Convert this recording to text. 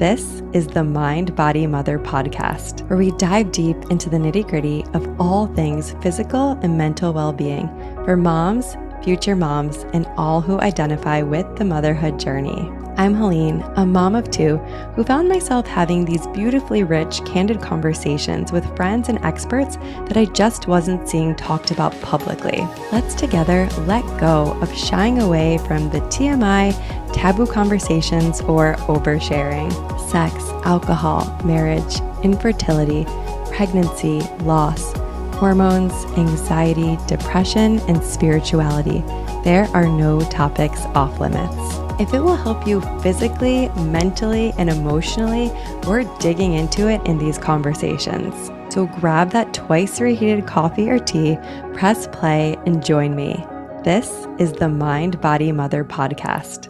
This is the Mind Body Mother podcast, where we dive deep into the nitty gritty of all things physical and mental well being for moms, future moms, and all who identify with the motherhood journey. I'm Helene, a mom of two who found myself having these beautifully rich, candid conversations with friends and experts that I just wasn't seeing talked about publicly. Let's together let go of shying away from the TMI, taboo conversations, or oversharing. Sex, alcohol, marriage, infertility, pregnancy, loss, hormones, anxiety, depression, and spirituality. There are no topics off limits. If it will help you physically, mentally, and emotionally, we're digging into it in these conversations. So grab that twice reheated coffee or tea, press play, and join me. This is the Mind Body Mother podcast.